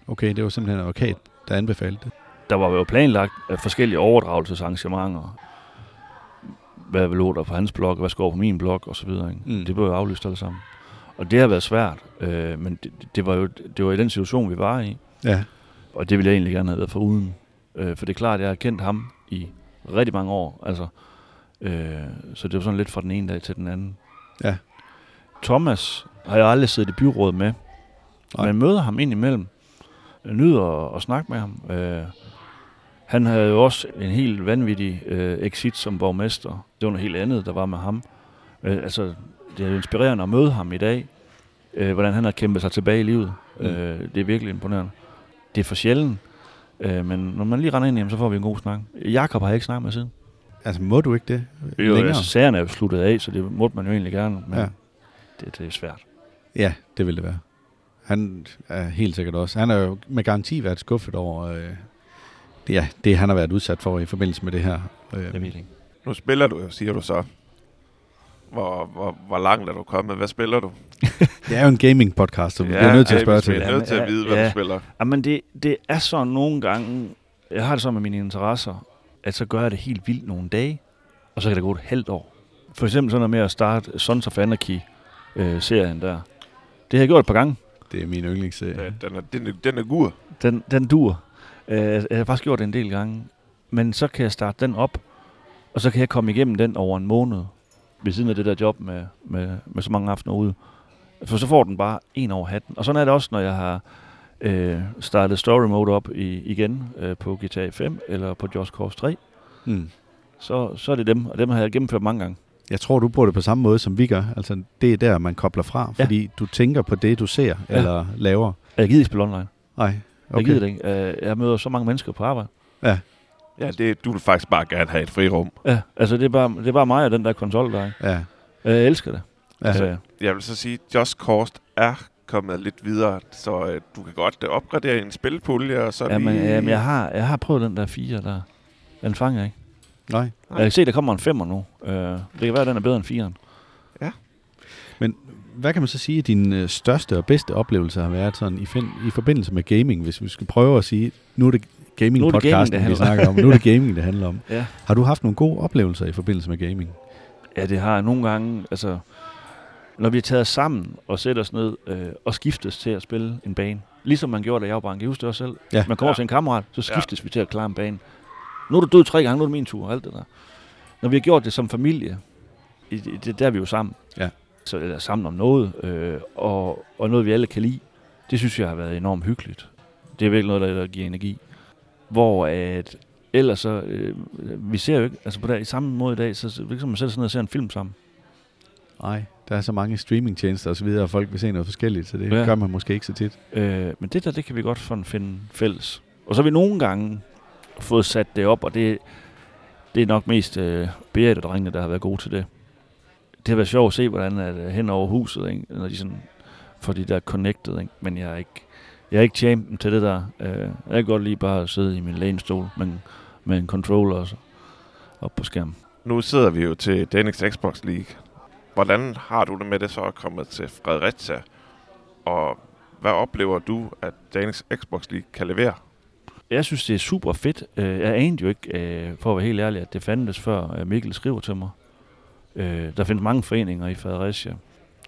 Okay, det var simpelthen en advokat, der anbefalede det. Der var jo planlagt af forskellige overdragelsesarrangementer. Hvad lå der på hans blog, hvad skulle over på min blog, og så videre. Ikke? Mm. Det blev jo aflyst alle sammen. Og det har været svært, øh, men det, det, var jo det var i den situation, vi var i. Ja, Og det ville jeg egentlig gerne have været foruden. Øh, for det er klart, at jeg har kendt ham i rigtig mange år. Altså, øh, så det var sådan lidt fra den ene dag til den anden. Ja. Thomas har jeg aldrig siddet i byrådet med. Nej. Men møder ham indimellem. Jeg nyder at, at snakke med ham. Øh, han havde jo også en helt vanvittig øh, exit som borgmester. Det var noget helt andet, der var med ham. Øh, altså, det er jo inspirerende at møde ham i dag. Øh, hvordan han har kæmpet sig tilbage i livet. Mm. Øh, det er virkelig imponerende. Det er for sjældent. Øh, men når man lige render ind i ham, så får vi en god snak. Jakob har jeg ikke snakket med siden. altså må du ikke det Jo, længere? altså, sagerne er jo sluttet af, så det måtte man jo egentlig gerne. Men Ja. det, det er svært. Ja, det vil det være. Han er helt sikkert også. Han har jo med garanti været skuffet over øh, ja, det, han har været udsat for i forbindelse med det her. Øh, Jeg ved ikke. Nu spiller du jo, siger du så. Hvor, hvor, hvor langt er du kommet? Hvad spiller du? det er jo en gaming-podcast, så vi bliver nødt til at spørge vi til er det. nødt til at Ja, vide, hvad ja. du spiller. Jamen, det, det er så nogle gange... Jeg har det så med mine interesser, at så gør jeg det helt vildt nogle dage, og så kan det gå et halvt år. For eksempel sådan noget med at starte Sons of Anarchy-serien der. Det har jeg gjort et par gange. Det er min yndlingsserie. Ja, den, er, den, er, den er gur. Den, den dur. Øh, jeg har faktisk gjort det en del gange. Men så kan jeg starte den op, og så kan jeg komme igennem den over en måned, ved siden af det der job med, med, med så mange aftener ude. For så får den bare en over hatten. Og sådan er det også, når jeg har øh, startet story mode op i, igen øh, på GTA 5 eller på Just Cause 3. Mm. Så, så er det dem, og dem har jeg gennemført mange gange. Jeg tror, du bruger det på samme måde, som vi gør. Altså, det er der, man kobler fra, Ja. fordi du tænker på det, du ser Ja. eller laver. Jeg gider ikke spille online. Nej, Okay. Jeg gider det ikke. Øh, Jeg møder så mange mennesker på arbejde. Ja, det, du vil faktisk bare gerne have et frirum. Ja, altså det er bare, det er bare mig og den der konsol der. ikke? Ja. Jeg elsker det. Ja. Altså, Jeg vil så sige, at Just Cause er kommet lidt videre, så øh, du kan godt øh, opgradere en spilpulje, og så Jamen, lige... jamen, jeg, har, jeg har prøvet den der fire der. Den fanger jeg ikke. Nej. Jeg kan se, der kommer en femmer nu. Uh, det kan være, at den er bedre end fireren. Hvad kan man så sige, at din øh, største og bedste oplevelse har været sådan i, fin- i forbindelse med gaming, hvis vi skal prøve at sige, nu er det gaming er det vi handler om. snakker om. Nu er det gaming, det handler om. Ja. Har du haft nogle gode oplevelser i forbindelse med gaming? Ja, det har jeg nogle gange. Altså, når vi er taget sammen og sætter os ned øh, og skiftes til at spille en bane. Ligesom man gjorde, da jeg var barn. Jeg husker det også selv. Ja. Man kommer ja. til en kammerat, så skiftes ja. vi til at klare en bane. Nu er du død tre gange, nu er det min tur og alt det der. Når vi har gjort det som familie, i, i, det, der er vi jo sammen. Ja. Så er sammen om noget, øh, og, og noget vi alle kan lide. Det synes jeg har været enormt hyggeligt. Det er virkelig noget, der, giver energi. hvor at ellers så, øh, vi ser jo ikke, altså på der, i samme måde i dag, så er det ikke som man sig ned og ser en film sammen. Nej, der er så mange streamingtjenester og så videre, og folk vil se noget forskelligt, så det Ja. gør man måske ikke så tit. Øh, men det der, det kan vi godt sådan finde fælles. Og så har vi nogle gange fået sat det op, og det, det er nok mest øh, og drengene, der har været gode til det. Det har været sjovt at se, hvordan at, øh, hen over huset, ikke? når de sådan får de der connected, ikke? men jeg er ikke, jeg er ikke champion til det der. Øh, jeg kan godt lige bare at sidde i min lænestol med, en- med en controller og så op på skærmen. Nu sidder vi jo til Danics Xbox League. Hvordan har du det med det så at komme til Fredericia? Og hvad oplever du, at Danics Xbox League kan levere? Jeg synes, det er super fedt. Øh, Jeg anede jo ikke, for at være helt ærlig, at det fandtes før Mikkel skriver til mig. Øh, Der findes mange foreninger i Fredericia.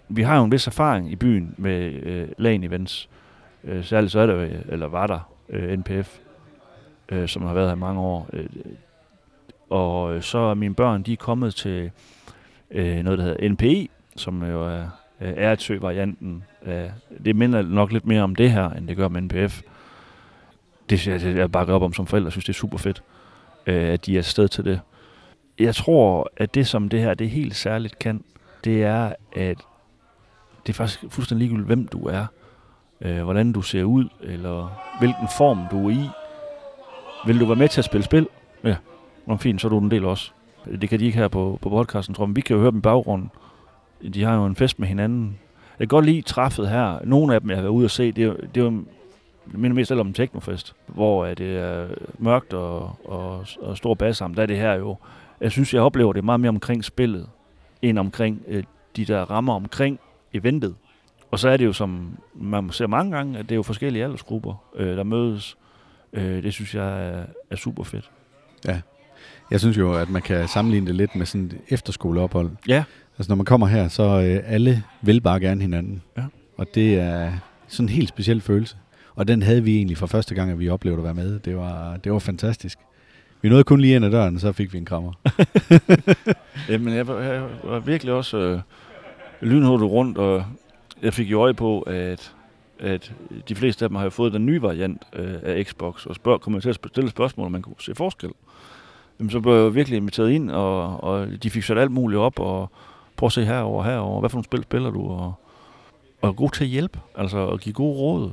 Vi har jo en vis erfaring i byen med øh, LAN events. Øh, Særligt så er der, eller var der, øh, NPF, øh, som har været her i mange år. Øh, Og øh, så er mine børn, de er kommet til øh, noget, der hedder NPI, som jo er øh, Ertsø-varianten. Det minder nok lidt mere om det her, end det gør med NPF det jeg, jeg bakker op om som forældre. Synes, det er super fedt, øh, at de er afsted til det. Jeg tror, at det som det her, det helt særligt kan, det er, at det er faktisk fuldstændig ligegyldigt, hvem du er, øh, hvordan du ser ud, eller hvilken form du er i. Vil du være med til at spille spil? Ja, Nå, fint, så er du en del også. Det kan de ikke her på, på podcasten, tror jeg. Men vi kan jo høre dem i baggrunden. De har jo en fest med hinanden. Jeg kan godt lide træffet her. Nogle af dem, jeg har været ude og se, det er det er jo det minder mest om en teknofest, hvor det er mørkt og, og, og stor bas sammen. Der er det her jo, jeg synes, jeg oplever det meget mere omkring spillet, end omkring øh, de der rammer omkring eventet. Og så er det jo, som man ser mange gange, at det er jo forskellige aldersgrupper, øh, der mødes. Øh, det synes jeg er, er super fedt. Jeg synes jo, at man kan sammenligne det lidt med sådan et efterskoleophold. Ja. Altså når man kommer her, så øh, alle vil bare gerne hinanden. Ja. Og det er sådan en helt speciel følelse. Og den havde vi egentlig fra første gang, at vi oplevede at være med. Det var, det var fantastisk. Vi nåede kun lige ind ad døren, så fik vi en krammer. Jamen, jeg var, jeg var virkelig også øh, lynhurtigt rundt, og jeg fik jo øje på, at, at de fleste af dem har jo fået den nye variant øh, af Xbox, og spørg, kom jeg til at stille spørgsmål, om man kunne se forskel. Jamen, så blev jeg jo virkelig inviteret ind, og, og de fik sat alt muligt op, og prøv at se herover herover hvad for nogle spil spiller du, og, og god til at hjælpe, altså at give gode råd.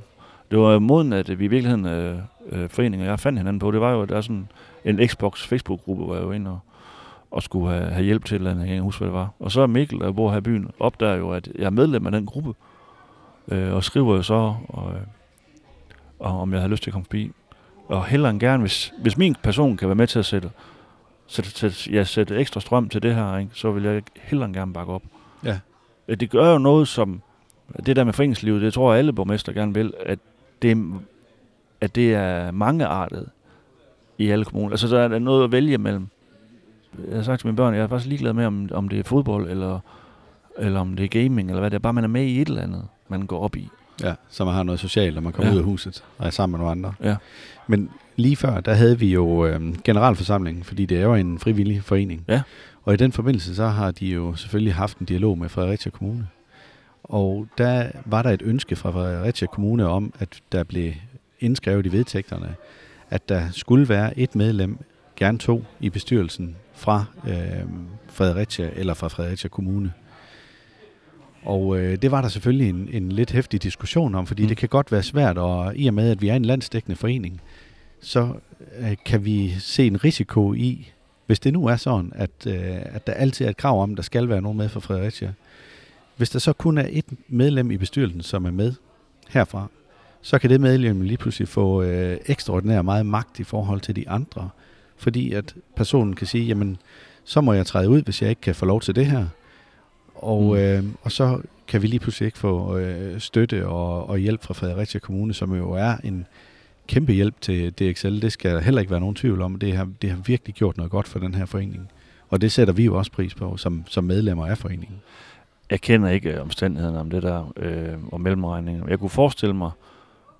Det var måden, at vi i virkeligheden, øh, øh foreningen og jeg fandt hinanden på, det var jo, at der er sådan en Xbox Facebook-gruppe, hvor jeg var inde og, og skulle have, have hjælp til et eller andet, jeg kan huske, hvad det var. Og så er Mikkel, der bor her i byen, opdager jo, at jeg er medlem af den gruppe, øh, og skriver jo så, og, øh, og om jeg har lyst til at komme forbi. Og hellere end gerne, hvis, hvis min person kan være med til at sætte, sætte, sætte, ja, sætte ekstra strøm til det her, ikke, så vil jeg hellere end gerne bakke op. Ja. Det gør jo noget som, det der med foreningslivet, det tror jeg alle borgmester gerne vil, at det, at det er mangeartet i alle kommuner. Altså der er noget at vælge mellem. Jeg har sagt til mine børn, jeg er faktisk ligeglad med, om, om det er fodbold, eller, eller om det er gaming, eller hvad det er. Bare man er med i et eller andet, man går op i. Ja, så man har noget socialt, når man kommer ja. ud af huset og er sammen med nogle andre. Ja. Men lige før, der havde vi jo øh, generalforsamlingen, fordi det er jo en frivillig forening. Ja. Og i den forbindelse, så har de jo selvfølgelig haft en dialog med Fredericia Kommune. Og der var der et ønske fra Fredericia Kommune om, at der blev indskrevet i vedtægterne, at der skulle være et medlem, gerne to, i bestyrelsen fra øh, Fredericia eller fra Fredericia Kommune. Og øh, det var der selvfølgelig en, en lidt hæftig diskussion om, fordi Mm. det kan godt være svært, og i og med, at vi er en landsdækkende forening, så øh, kan vi se en risiko i, hvis det nu er sådan, at, øh, at der altid er et krav om, at der skal være nogen med fra Fredericia. Hvis der så kun er et medlem i bestyrelsen, som er med herfra, så kan det medlem lige pludselig få øh, ekstraordinær meget magt i forhold til de andre. Fordi at personen kan sige, jamen, så må jeg træde ud, hvis jeg ikke kan få lov til det her. Og, Mm. øh, og så kan vi lige pludselig ikke få øh, støtte og, og hjælp fra Fredericia Kommune, som jo er en kæmpe hjælp til DXL. Det skal der heller ikke være nogen tvivl om. Det har, det har virkelig gjort noget godt for den her forening. Og det sætter vi jo også pris på som, som medlemmer af foreningen. Jeg kender ikke øh, omstændighederne om det der, øh, og mellemregninger. Jeg kunne forestille mig,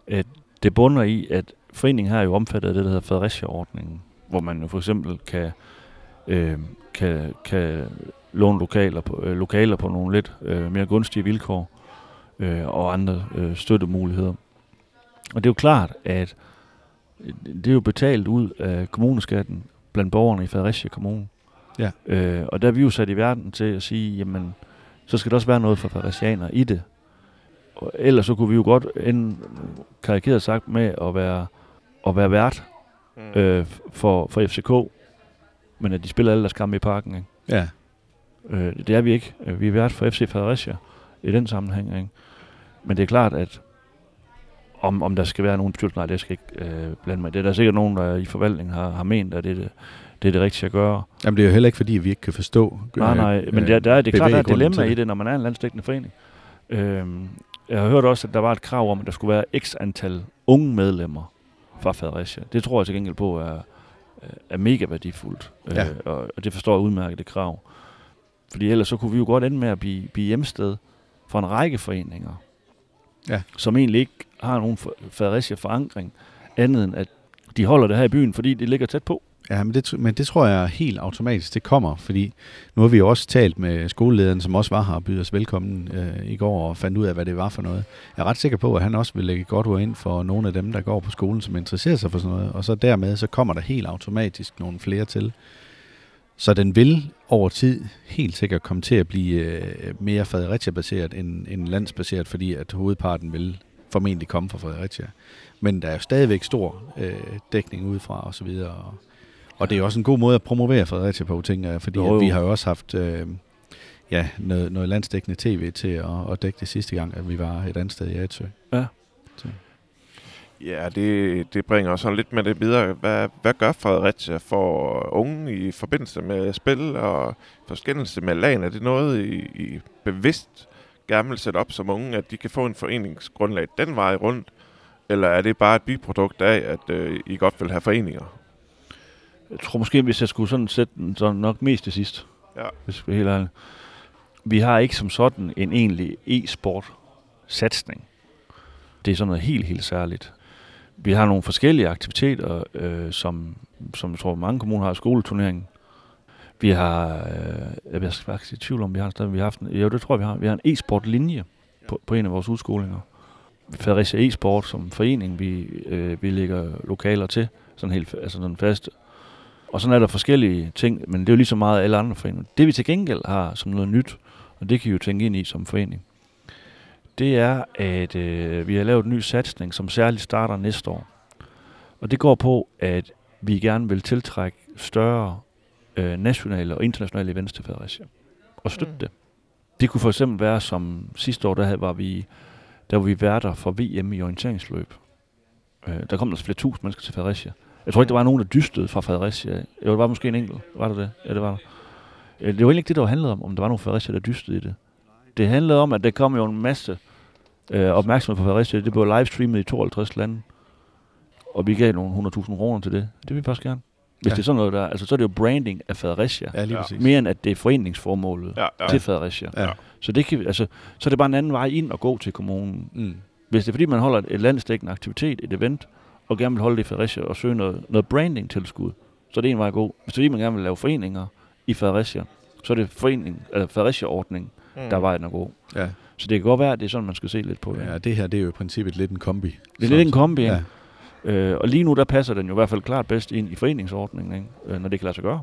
at det bunder i, at foreningen her er jo omfattet det, der hedder Fredericia-ordningen, hvor man jo for eksempel kan, øh, kan, kan låne lokaler på, øh, lokaler på nogle lidt øh, mere gunstige vilkår, øh, og andre øh, støttemuligheder. Og det er jo klart, at det er jo betalt ud af kommuneskatten blandt borgerne i Fredericia Kommune. Ja. Øh, og der er vi jo sat i verden til at sige, jamen, så skal der også være noget for fredericianer i det. Og ellers så kunne vi jo godt ende, karikeret sagt, med at være, at være vært Mm. øh, for, for FCK, men at de spiller alle deres kampe i parken. Ikke? Ja. Øh, det er vi ikke. Øh, Vi er vært for FC Fredericia i den sammenhæng. Ikke? Men det er klart, at om, om der skal være nogen bestyrelse, nej, det skal ikke øh, blande mig. i Det er der sikkert nogen, der i forvaltningen har, har ment, at det er det, det er det rigtige at gøre. Jamen, det er jo heller ikke, fordi vi ikke kan forstå. Nej, øh, nej, men øh, der, der er, det er klart, der er et dilemma i det, når man er en landstækkende forening. Øhm, jeg har hørt også, at der var et krav om, at der skulle være x antal unge medlemmer fra Fredericia. Det tror jeg til gengæld på er, er mega værdifuldt, Ja. øh, og, og det forstår jeg udmærket det krav. Fordi ellers så kunne vi jo godt ende med at blive, blive hjemsted for en række foreninger, Ja. som egentlig ikke har nogen Fredericia-forankring, andet end at de holder det her i byen, fordi det ligger tæt på. Ja, men det, men det tror jeg helt automatisk, det kommer, fordi nu har vi jo også talt med skolelederen, som også var her og byder os velkommen øh, i går og fandt ud af, hvad det var for noget. Jeg er ret sikker på, at han også vil lægge godt ord ind for nogle af dem, der går på skolen, som interesserer sig for sådan noget, og så dermed, så kommer der helt automatisk nogle flere til. Så den vil over tid helt sikkert komme til at blive øh, mere Fredericia-baseret end, end landsbaseret, fordi at hovedparten vil formentlig komme fra Fredericia. Men der er jo stadigvæk stor øh, dækning udefra og så videre, og og det er også en god måde at promovere Fredericia på, tænker jeg, fordi Jo, at jo. vi har jo også haft øh, ja, noget, noget landsdækkende tv til at, at dække det sidste gang, at vi var et andet sted i Atsø. Ja, det, det bringer os sådan lidt med det videre. Hvad, hvad gør Fredericia for unge i forbindelse med spil og forskendelse med lagen? Er det noget, I, I bevidst gerne vil sætte op som unge, at de kan få en foreningsgrundlag den vej rundt? Eller er det bare et biprodukt af, at øh, I godt vil have foreninger? Jeg tror måske, hvis jeg skulle sådan sætte den, så nok mest til sidst. Ja. Hvis jeg skal helt ærlig. Vi har ikke som sådan en egentlig e-sport satsning. Det er sådan noget helt, helt særligt. Vi har nogle forskellige aktiviteter, øh, som, som jeg tror mange kommuner har skoleturneringen. Vi har, øh, jeg er faktisk i tvivl om, vi har, stadig- vi har haft en, jo det tror jeg, vi har. Vi har en e-sport linje på, på en af vores udskolinger. Fredericia e-sport som forening, vi, øh, vi lægger lokaler til, sådan helt altså sådan fast. Og sådan er der forskellige ting, men det er jo lige så meget alle andre foreninger. Det vi til gengæld har som noget nyt, og det kan I jo tænke ind i som forening, det er, at øh, vi har lavet en ny satsning, som særligt starter næste år. Og det går på, at vi gerne vil tiltrække større øh, nationale og internationale events til Fredericia. Og støtte Mm. det. Det kunne for eksempel være, som sidste år, der havde- var vi, der var vi værter for VM i orienteringsløb. Øh, der kom der flere tusind mennesker til Fredericia. Jeg tror ikke, der var nogen, der dystede fra Fredericia. Jo, der var måske en enkelt. Var der det? Ja, det var der. Øh, Det var egentlig ikke det, der handlede om, om der var nogen Fredericia, der dystede i det. Det handlede om, at der kom jo en masse øh, opmærksomhed på Fredericia. Det blev livestreamet i 52 lande. Og vi gav nogle 100.000 kroner til det. Det vil vi faktisk gerne. Hvis Ja. det er sådan noget der, altså så er det jo branding af Fredericia. Ja, lige præcis. Mere end at det er foreningsformålet Ja, ja. til Fredericia. Ja. Så, det kan, altså, så er det bare en anden vej ind og gå til kommunen. Mm. Hvis det er fordi, man holder et, landsdækkende aktivitet, et event, og gerne vil holde det i Fredericia og søge noget, noget branding-tilskud, så er det en vej gå. Hvis det er man gerne vil lave foreninger i Fredericia, så er det forening, eller Fredericia-ordning, Mm. der er vejen at gå. Ja. Så det kan godt være, at det er sådan, man skal se lidt på det. ja, det her, det er jo i princippet lidt en kombi. Det er lidt en kombi, Ja. ja. Øh, og lige nu, der passer den jo i hvert fald klart bedst ind i foreningsordningen, ikke? Øh, når det kan lade sig gøre.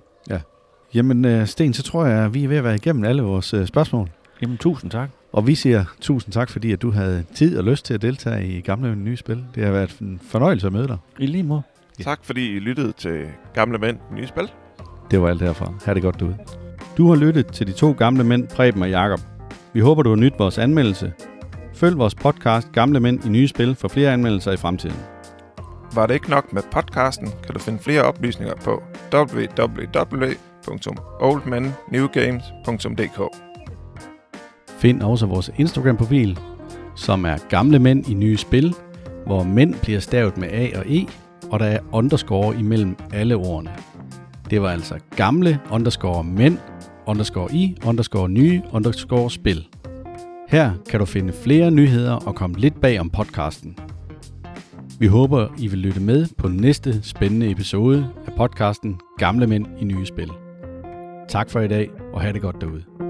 Jamen, øh, Sten, så tror jeg, at vi er ved at være igennem alle vores øh, spørgsmål. Jamen, tusind tak. Og vi siger tusind tak, fordi at du havde tid og lyst til at deltage i Gamle Men Nye Spil. Det har været en fornøjelse at møde dig. I lige måde. Tak fordi I lyttede til Gamle Mænd Nye Spil. Det var alt herfra. Ha' det godt derude. Du har lyttet til de to gamle mænd, Preben og Jakob. Vi håber, du har nydt vores anmeldelse. Følg vores podcast Gamle Mænd i Nye Spil for flere anmeldelser i fremtiden. Var det ikke nok med podcasten, kan du finde flere oplysninger på www.oldmennewgames.dk Find også vores Instagram-profil, som er Gamle Mænd i Nye Spil, hvor mænd bliver stavet med A og E, og der er underscore imellem alle ordene. Det var altså gamle underscore mænd, underscore i, underscore nye, underscore spil. Her kan du finde flere nyheder og komme lidt bag om podcasten. Vi håber, I vil lytte med på næste spændende episode af podcasten Gamle Mænd i Nye Spil. Tak for i dag, og have det godt derude.